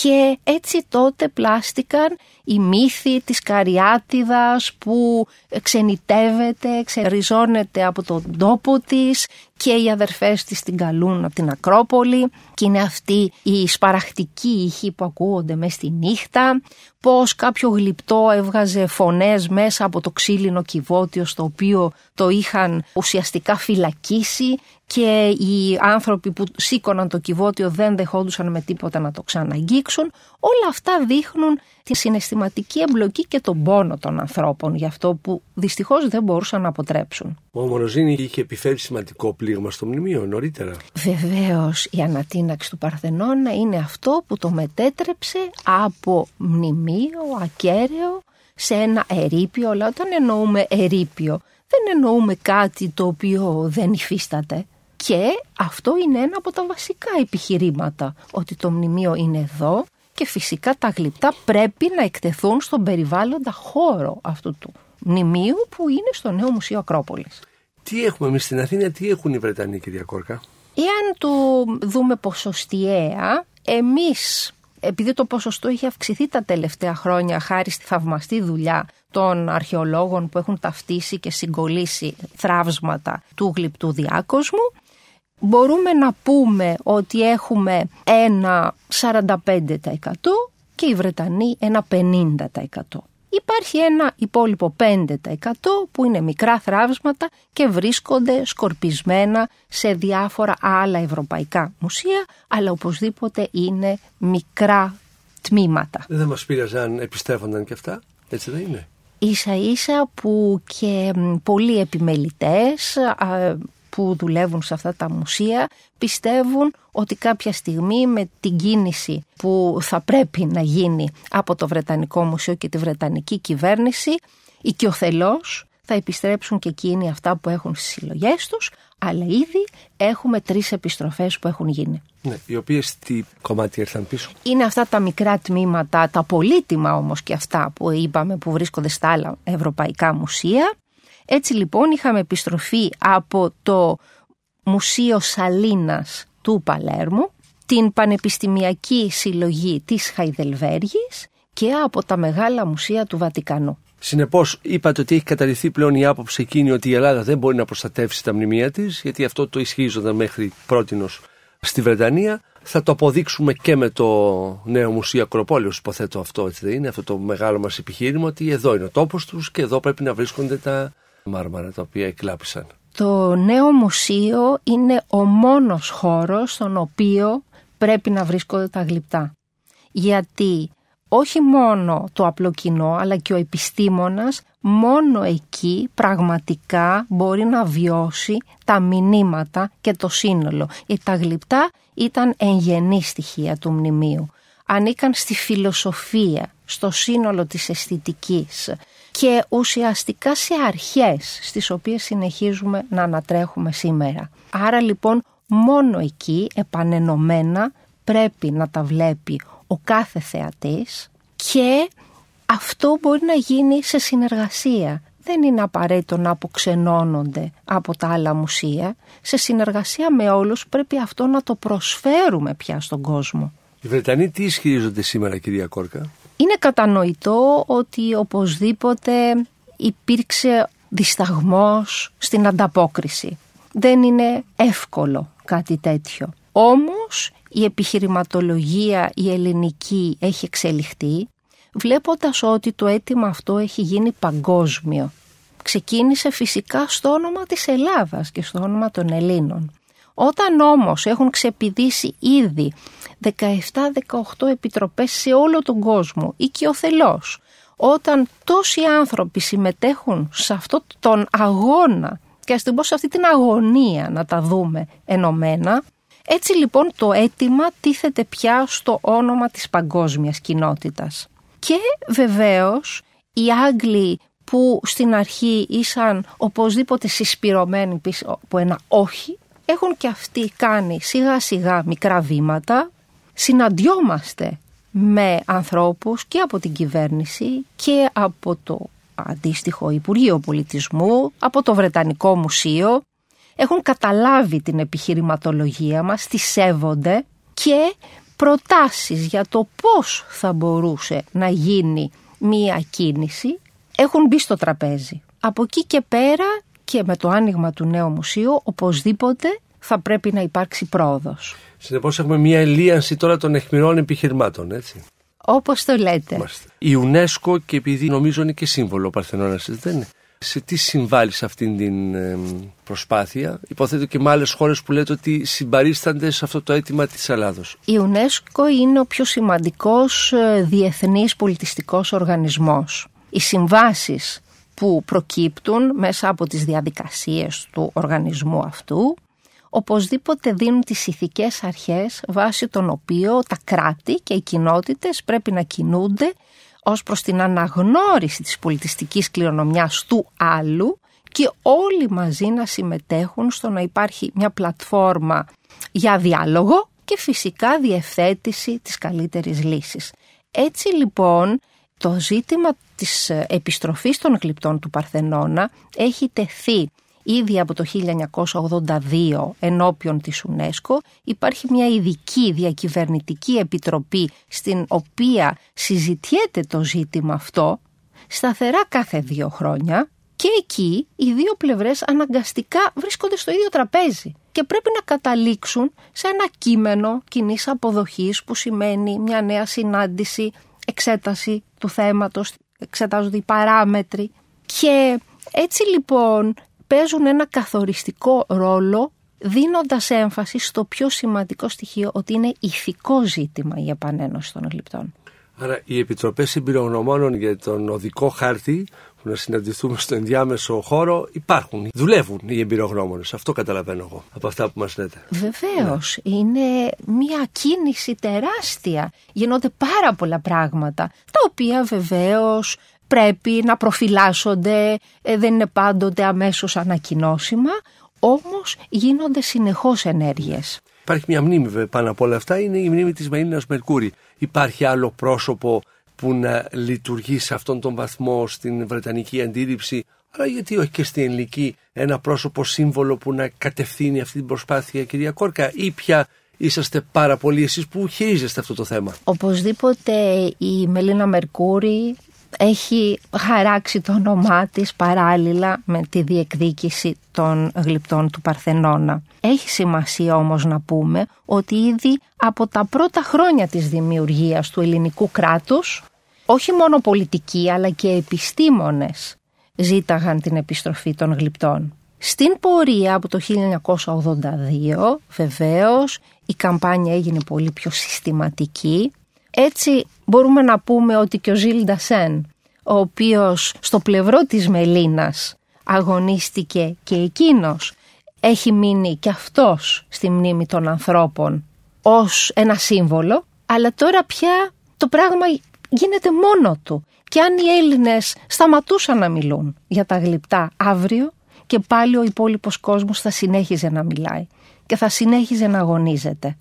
Και έτσι τότε πλάστηκαν οι μύθοι της Καριάτιδας που ξενιτεύεται, ξεριζώνεται από τον τόπο της και οι αδερφές της την καλούν από την Ακρόπολη και είναι αυτή η σπαραχτική ήχη που ακούγονται μέσα στη νύχτα πως κάποιο γλυπτό έβγαζε φωνές μέσα από το ξύλινο κυβότιο στο οποίο το είχαν ουσιαστικά φυλακίσει και οι άνθρωποι που σήκωναν το κυβότιο δεν δεχόντουσαν με τίποτα να το ξαναγγίξουν. Όλα αυτά δείχνουν τη συναισθηματική εμπλοκή και τον πόνο των ανθρώπων για αυτό που δυστυχώς δεν μπορούσαν να αποτρέψουν. Ο Μοροζίνη είχε επιφέρει σημαντικό πλήγμα στο μνημείο νωρίτερα. Βεβαίως, η ανατείναξη του Παρθενώνα είναι αυτό που το μετέτρεψε από μνημείο ακέραιο σε ένα ερείπιο, αλλά όταν εννοούμε ερείπιο δεν εννοούμε κάτι το οποίο δεν υφίσταται. Και αυτό είναι ένα από τα βασικά επιχειρήματα, ότι το μνημείο είναι εδώ και φυσικά τα γλυπτά πρέπει να εκτεθούν στον περιβάλλοντα χώρο αυτού του μνημείου που είναι στο νέο Μουσείο Ακρόπολης. Τι έχουμε εμείς στην Αθήνα, τι έχουν οι Βρετανοί κυρία Κόρκα; Εάν το δούμε ποσοστιαία, εμείς επειδή το ποσοστό έχει αυξηθεί τα τελευταία χρόνια χάρη στη θαυμαστή δουλειά των αρχαιολόγων που έχουν ταυτίσει και συγκολήσει θραύσματα του γλυπτού διάκοσμου, μπορούμε να πούμε ότι έχουμε ένα 45% και οι Βρετανοί ένα 50%. Υπάρχει ένα υπόλοιπο 5% που είναι μικρά θράψματα και βρίσκονται σκορπισμένα σε διάφορα άλλα ευρωπαϊκά μουσεία, αλλά οπωσδήποτε είναι μικρά τμήματα. Δεν θα μας πείραζε αν επιστρέφονταν και αυτά, έτσι δεν είναι. Ίσα ίσα που και πολλοί επιμελητές που δουλεύουν σε αυτά τα μουσεία πιστεύουν ότι κάποια στιγμή με την κίνηση που θα πρέπει να γίνει από το Βρετανικό Μουσείο και τη Βρετανική κυβέρνηση οι Κιοθελός θα επιστρέψουν και εκείνοι αυτά που έχουν στις συλλογές τους αλλά ήδη έχουμε τρεις επιστροφές που έχουν γίνει. Ναι, οι οποίες τι κομμάτι ήρθαν πίσω; Είναι αυτά τα μικρά τμήματα, τα πολύτιμα όμως και αυτά που είπαμε που βρίσκονται στα άλλα ευρωπαϊκά μουσεία έτσι λοιπόν είχαμε επιστροφή από το Μουσείο Σαλίνας του Παλέρμου, την Πανεπιστημιακή Συλλογή της Χαϊδελβέργης και από τα μεγάλα μουσεία του Βατικανού. Συνεπώς, είπατε ότι έχει καταρριφθεί πλέον η άποψη εκείνη ότι η Ελλάδα δεν μπορεί να προστατεύσει τα μνημεία της, γιατί αυτό το ισχύζονταν μέχρι πρότινο στη Βρετανία. Θα το αποδείξουμε και με το νέο Μουσείο Ακροπόλεως. Υποθέτω αυτό, έτσι δεν είναι, αυτό το μεγάλο μας επιχείρημα, ότι εδώ είναι ο τόπος τους και εδώ πρέπει να βρίσκονται τα μάρμαρα τα οποία εκλάπησαν. Το νέο μουσείο είναι ο μόνος χώρος στον οποίο πρέπει να βρίσκονται τα γλυπτά. Γιατί όχι μόνο το απλό κοινό αλλά και ο επιστήμονας μόνο εκεί πραγματικά μπορεί να βιώσει τα μηνύματα και το σύνολο. Γιατί τα γλυπτά ήταν εγγενή στοιχεία του μνημείου. Ανήκαν στη φιλοσοφία, στο σύνολο της αισθητικής, και ουσιαστικά σε αρχές στις οποίες συνεχίζουμε να ανατρέχουμε σήμερα. Άρα λοιπόν μόνο εκεί επανενωμένα πρέπει να τα βλέπει ο κάθε θεατής και αυτό μπορεί να γίνει σε συνεργασία. Δεν είναι απαραίτητο να αποξενώνονται από τα άλλα μουσεία. Σε συνεργασία με όλους πρέπει αυτό να το προσφέρουμε πια στον κόσμο. Οι Βρετανοί τι ισχυρίζονται σήμερα κυρία Κόρκα; Είναι κατανοητό ότι οπωσδήποτε υπήρξε δισταγμός στην ανταπόκριση. Δεν είναι εύκολο κάτι τέτοιο. Όμως η επιχειρηματολογία η ελληνική έχει εξελιχθεί βλέποντας ότι το αίτημα αυτό έχει γίνει παγκόσμιο. Ξεκίνησε φυσικά στο όνομα της Ελλάδας και στο όνομα των Ελλήνων. Όταν όμως έχουν ξεπηδήσει ήδη 17-18 επιτροπές σε όλο τον κόσμο ή και ο θελός, όταν τόσοι άνθρωποι συμμετέχουν σε αυτό τον αγώνα και ας την πω σε αυτή την αγωνία να τα δούμε ενωμένα, έτσι λοιπόν το αίτημα τίθεται πια στο όνομα της παγκόσμιας κοινότητας. Και βεβαίως οι Άγγλοι που στην αρχή ήσαν οπωσδήποτε συσπηρωμένοι πίσω από ένα όχι, έχουν και αυτοί κάνει σιγά σιγά μικρά βήματα. Συναντιόμαστε με ανθρώπους και από την κυβέρνηση και από το αντίστοιχο Υπουργείο Πολιτισμού, από το Βρετανικό Μουσείο. Έχουν καταλάβει την επιχειρηματολογία μας, τη σέβονται και προτάσεις για το πώς θα μπορούσε να γίνει μία κίνηση έχουν μπει στο τραπέζι. Από εκεί και πέρα και με το άνοιγμα του νέου μουσείου οπωσδήποτε θα πρέπει να υπάρξει πρόοδος. Συνεπώς έχουμε μια ελίανση τώρα των εχμηρών επιχειρημάτων, έτσι. Όπως το λέτε. Η UNESCO και επειδή νομίζω είναι και σύμβολο ο Παρθενώνας, δεν είναι. Σε τι συμβάλλει σε αυτήν την προσπάθεια; Υποθέτω και με άλλες χώρες που λέτε ότι συμπαρίστανται σε αυτό το αίτημα της Ελλάδος. Η UNESCO είναι ο πιο σημαντικός ε, διεθνής πολιτιστικός οργανισμός. Οι συμβάσεις που προκύπτουν μέσα από τις διαδικασίες του οργανισμού αυτού οπωσδήποτε δίνουν τις ηθικές αρχές βάσει των οποίων τα κράτη και οι κοινότητες πρέπει να κινούνται ως προς την αναγνώριση της πολιτιστικής κληρονομιάς του άλλου και όλοι μαζί να συμμετέχουν στο να υπάρχει μια πλατφόρμα για διάλογο και φυσικά διευθέτηση της καλύτερης λύσης. Έτσι λοιπόν το ζήτημα της επιστροφής των γλυπτών του Παρθενώνα έχει τεθεί ήδη από το 1982 ενώπιον της UNESCO. Υπάρχει μια ειδική διακυβερνητική επιτροπή στην οποία συζητιέται το ζήτημα αυτό σταθερά κάθε δύο χρόνια και εκεί οι δύο πλευρές αναγκαστικά βρίσκονται στο ίδιο τραπέζι και πρέπει να καταλήξουν σε ένα κείμενο κοινής αποδοχής που σημαίνει μια νέα συνάντηση, εξέταση του θέματος, εξετάζονται οι παράμετροι. Και έτσι λοιπόν παίζουν ένα καθοριστικό ρόλο δίνοντας έμφαση στο πιο σημαντικό στοιχείο ότι είναι ηθικό ζήτημα η επανένωση των γλυπτών. Άρα οι επιτροπές συμπειρογνωμόνων για τον οδικό χάρτη που να συναντηθούμε στο ενδιάμεσο χώρο υπάρχουν. Δουλεύουν οι εμπειρογνώμονες. Αυτό καταλαβαίνω εγώ από αυτά που μας λέτε. Βεβαίως. Είναι μια κίνηση τεράστια. Γίνονται πάρα πολλά πράγματα τα οποία βεβαίως πρέπει να προφυλάσσονται, ε, δεν είναι πάντοτε αμέσως ανακοινώσιμα, όμως γίνονται συνεχώς ενέργειες. Υπάρχει μια μνήμη πάνω από όλα αυτά, είναι η μνήμη της Μελίνας Μερκούρη. Υπάρχει άλλο πρόσωπο που να λειτουργεί σε αυτόν τον βαθμό στην Βρετανική αντίληψη, αλλά γιατί όχι και στην ελληνική ένα πρόσωπο σύμβολο που να κατευθύνει αυτή την προσπάθεια, κυρία Κόρκα, ή πια είσαστε πάρα πολύ εσείς που χειρίζεστε αυτό το θέμα; Οπωσδήποτε η Μελίνα Μερκούρη έχει χαράξει το όνομά της παράλληλα με τη διεκδίκηση των γλυπτών του Παρθενώνα. Έχει σημασία όμως να πούμε ότι ήδη από τα πρώτα χρόνια της δημιουργίας του ελληνικού κράτους όχι μόνο πολιτικοί αλλά και επιστήμονες ζήταγαν την επιστροφή των γλυπτών. Στην πορεία από το 1982 βεβαίως η καμπάνια έγινε πολύ πιο συστηματική έτσι μπορούμε να πούμε ότι και ο Ζιλ Ντασέν, ο οποίος στο πλευρό της Μελίνας αγωνίστηκε και εκείνος, έχει μείνει και αυτός στη μνήμη των ανθρώπων ως ένα σύμβολο, αλλά τώρα πια το πράγμα γίνεται μόνο του. Και αν οι Έλληνες σταματούσαν να μιλούν για τα γλυπτά αύριο και πάλι ο υπόλοιπος κόσμος θα συνέχιζε να μιλάει και θα συνέχιζε να αγωνίζεται.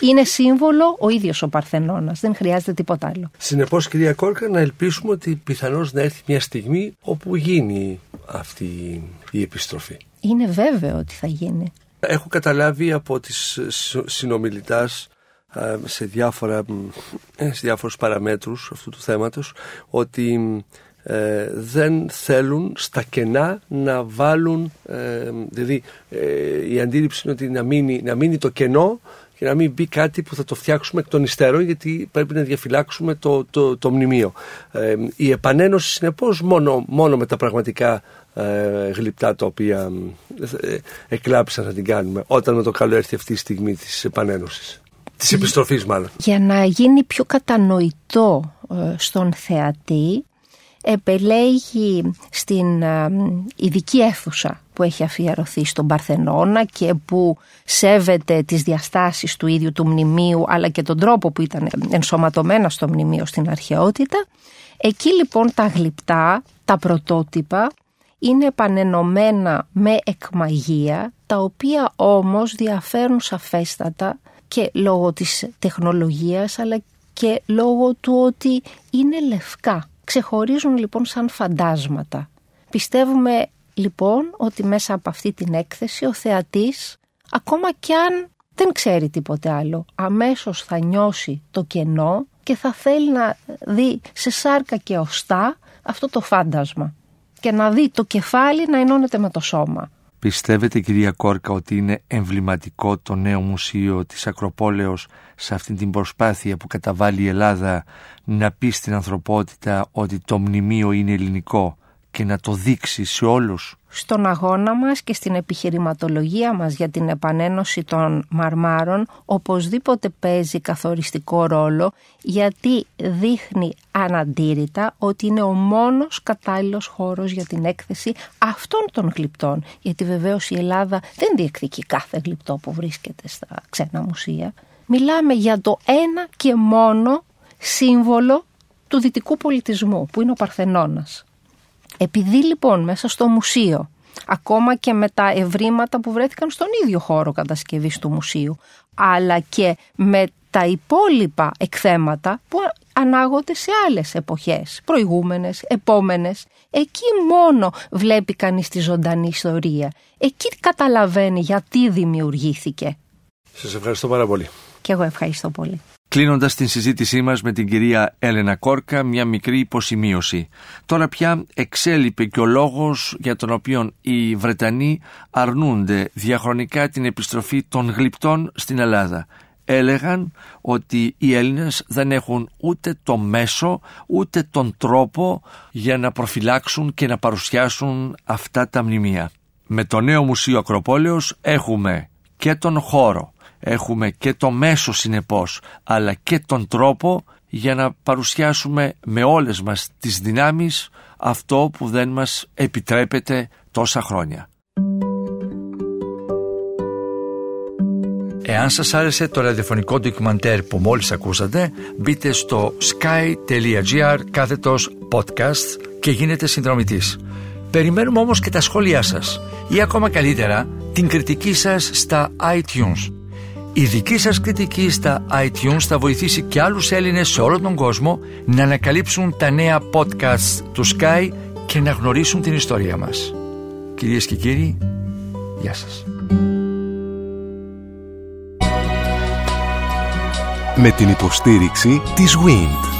Είναι σύμβολο ο ίδιος ο Παρθενώνας, δεν χρειάζεται τίποτα άλλο. Συνεπώς κυρία Κόρκα να ελπίσουμε ότι πιθανώς να έρθει μια στιγμή όπου γίνει αυτή η επιστροφή. Είναι βέβαιο ότι θα γίνει. Έχω καταλάβει από τις συνομιλητάς σε, διάφορα, ε, σε διάφορους παραμέτρους αυτού του θέματος ότι ε, δεν θέλουν στα κενά να βάλουν ε, δηλαδή ε, η αντίληψη είναι ότι να μείνει, να μείνει το κενό και να μην μπει κάτι που θα το φτιάξουμε εκ των υστέρων γιατί πρέπει να διαφυλάξουμε το, το, το μνημείο. Ε, η επανένωση συνεπώς μόνο, μόνο με τα πραγματικά ε, γλυπτά τα οποία ε, εκλάψαν να την κάνουμε όταν με το καλό έρθει αυτή η στιγμή της επανένωσης. Της επιστροφής μάλλον. Για να γίνει πιο κατανοητό ε, στον θεατή επελέγει στην ε, ειδική αίθουσα που έχει αφιερωθεί στον Παρθενώνα και που σέβεται τις διαστάσεις του ίδιου του μνημείου αλλά και τον τρόπο που ήταν ενσωματωμένα στο μνημείο στην αρχαιότητα. Εκεί λοιπόν τα γλυπτά, τα πρωτότυπα είναι επανενωμένα με εκμαγεία τα οποία όμως διαφέρουν σαφέστατα και λόγω της τεχνολογίας αλλά και λόγω του ότι είναι λευκά. Ξεχωρίζουν λοιπόν σαν φαντάσματα. Πιστεύουμε λοιπόν ότι μέσα από αυτή την έκθεση ο θεατής ακόμα κι αν δεν ξέρει τίποτε άλλο αμέσως θα νιώσει το κενό και θα θέλει να δει σε σάρκα και οστά αυτό το φάντασμα και να δει το κεφάλι να ενώνεται με το σώμα. Πιστεύετε κυρία Κόρκα ότι είναι εμβληματικό το νέο μουσείο της Ακροπόλεως σε αυτή την προσπάθεια που καταβάλει η Ελλάδα να πει στην ανθρωπότητα ότι το μνημείο είναι ελληνικό; Και να το δείξεις σε όλους. Στον αγώνα μας και στην επιχειρηματολογία μας για την επανένωση των μαρμάρων οπωσδήποτε παίζει καθοριστικό ρόλο γιατί δείχνει αναντήρητα ότι είναι ο μόνος κατάλληλος χώρος για την έκθεση αυτών των γλυπτών. Γιατί βεβαίως η Ελλάδα δεν διεκδικεί κάθε γλυπτό που βρίσκεται στα ξένα μουσεία. Μιλάμε για το ένα και μόνο σύμβολο του δυτικού πολιτισμού που είναι ο Παρθενώνας. Επειδή λοιπόν μέσα στο μουσείο, ακόμα και με τα ευρήματα που βρέθηκαν στον ίδιο χώρο κατασκευής του μουσείου, αλλά και με τα υπόλοιπα εκθέματα που ανάγονται σε άλλες εποχές, προηγούμενες, επόμενες. Εκεί μόνο βλέπει κανείς τη ζωντανή ιστορία. Εκεί καταλαβαίνει γιατί δημιουργήθηκε. Σας ευχαριστώ πάρα πολύ. Και εγώ ευχαριστώ πολύ. Κλείνοντας την συζήτησή μας με την κυρία Έλενα Κόρκα, μια μικρή υποσημείωση. Τώρα πια εξέλιπε και ο λόγος για τον οποίο οι Βρετανοί αρνούνται διαχρονικά την επιστροφή των γλυπτών στην Ελλάδα. έλεγαν ότι οι Έλληνες δεν έχουν ούτε το μέσο ούτε τον τρόπο για να προφυλάξουν και να παρουσιάσουν αυτά τα μνημεία. Με το νέο Μουσείο Ακροπόλεως έχουμε και τον χώρο, έχουμε και το μέσο συνεπώς, αλλά και τον τρόπο για να παρουσιάσουμε με όλες μας τις δυνάμεις αυτό που δεν μας επιτρέπεται τόσα χρόνια. Εάν σας άρεσε το ραδιοφωνικό ντοκιμαντέρ που μόλις ακούσατε, μπείτε στο sky.gr κάθετος podcast και γίνετε συνδρομητής. Περιμένουμε όμως και τα σχόλιά σας ή ακόμα καλύτερα την κριτική σας στα iTunes. Η δική σας κριτική στα iTunes θα βοηθήσει και άλλους Έλληνες σε όλο τον κόσμο να ανακαλύψουν τα νέα podcast του Sky και να γνωρίσουν την ιστορία μας. Κυρίες και κύριοι, γεια σας. Με την υποστήριξη της WIND.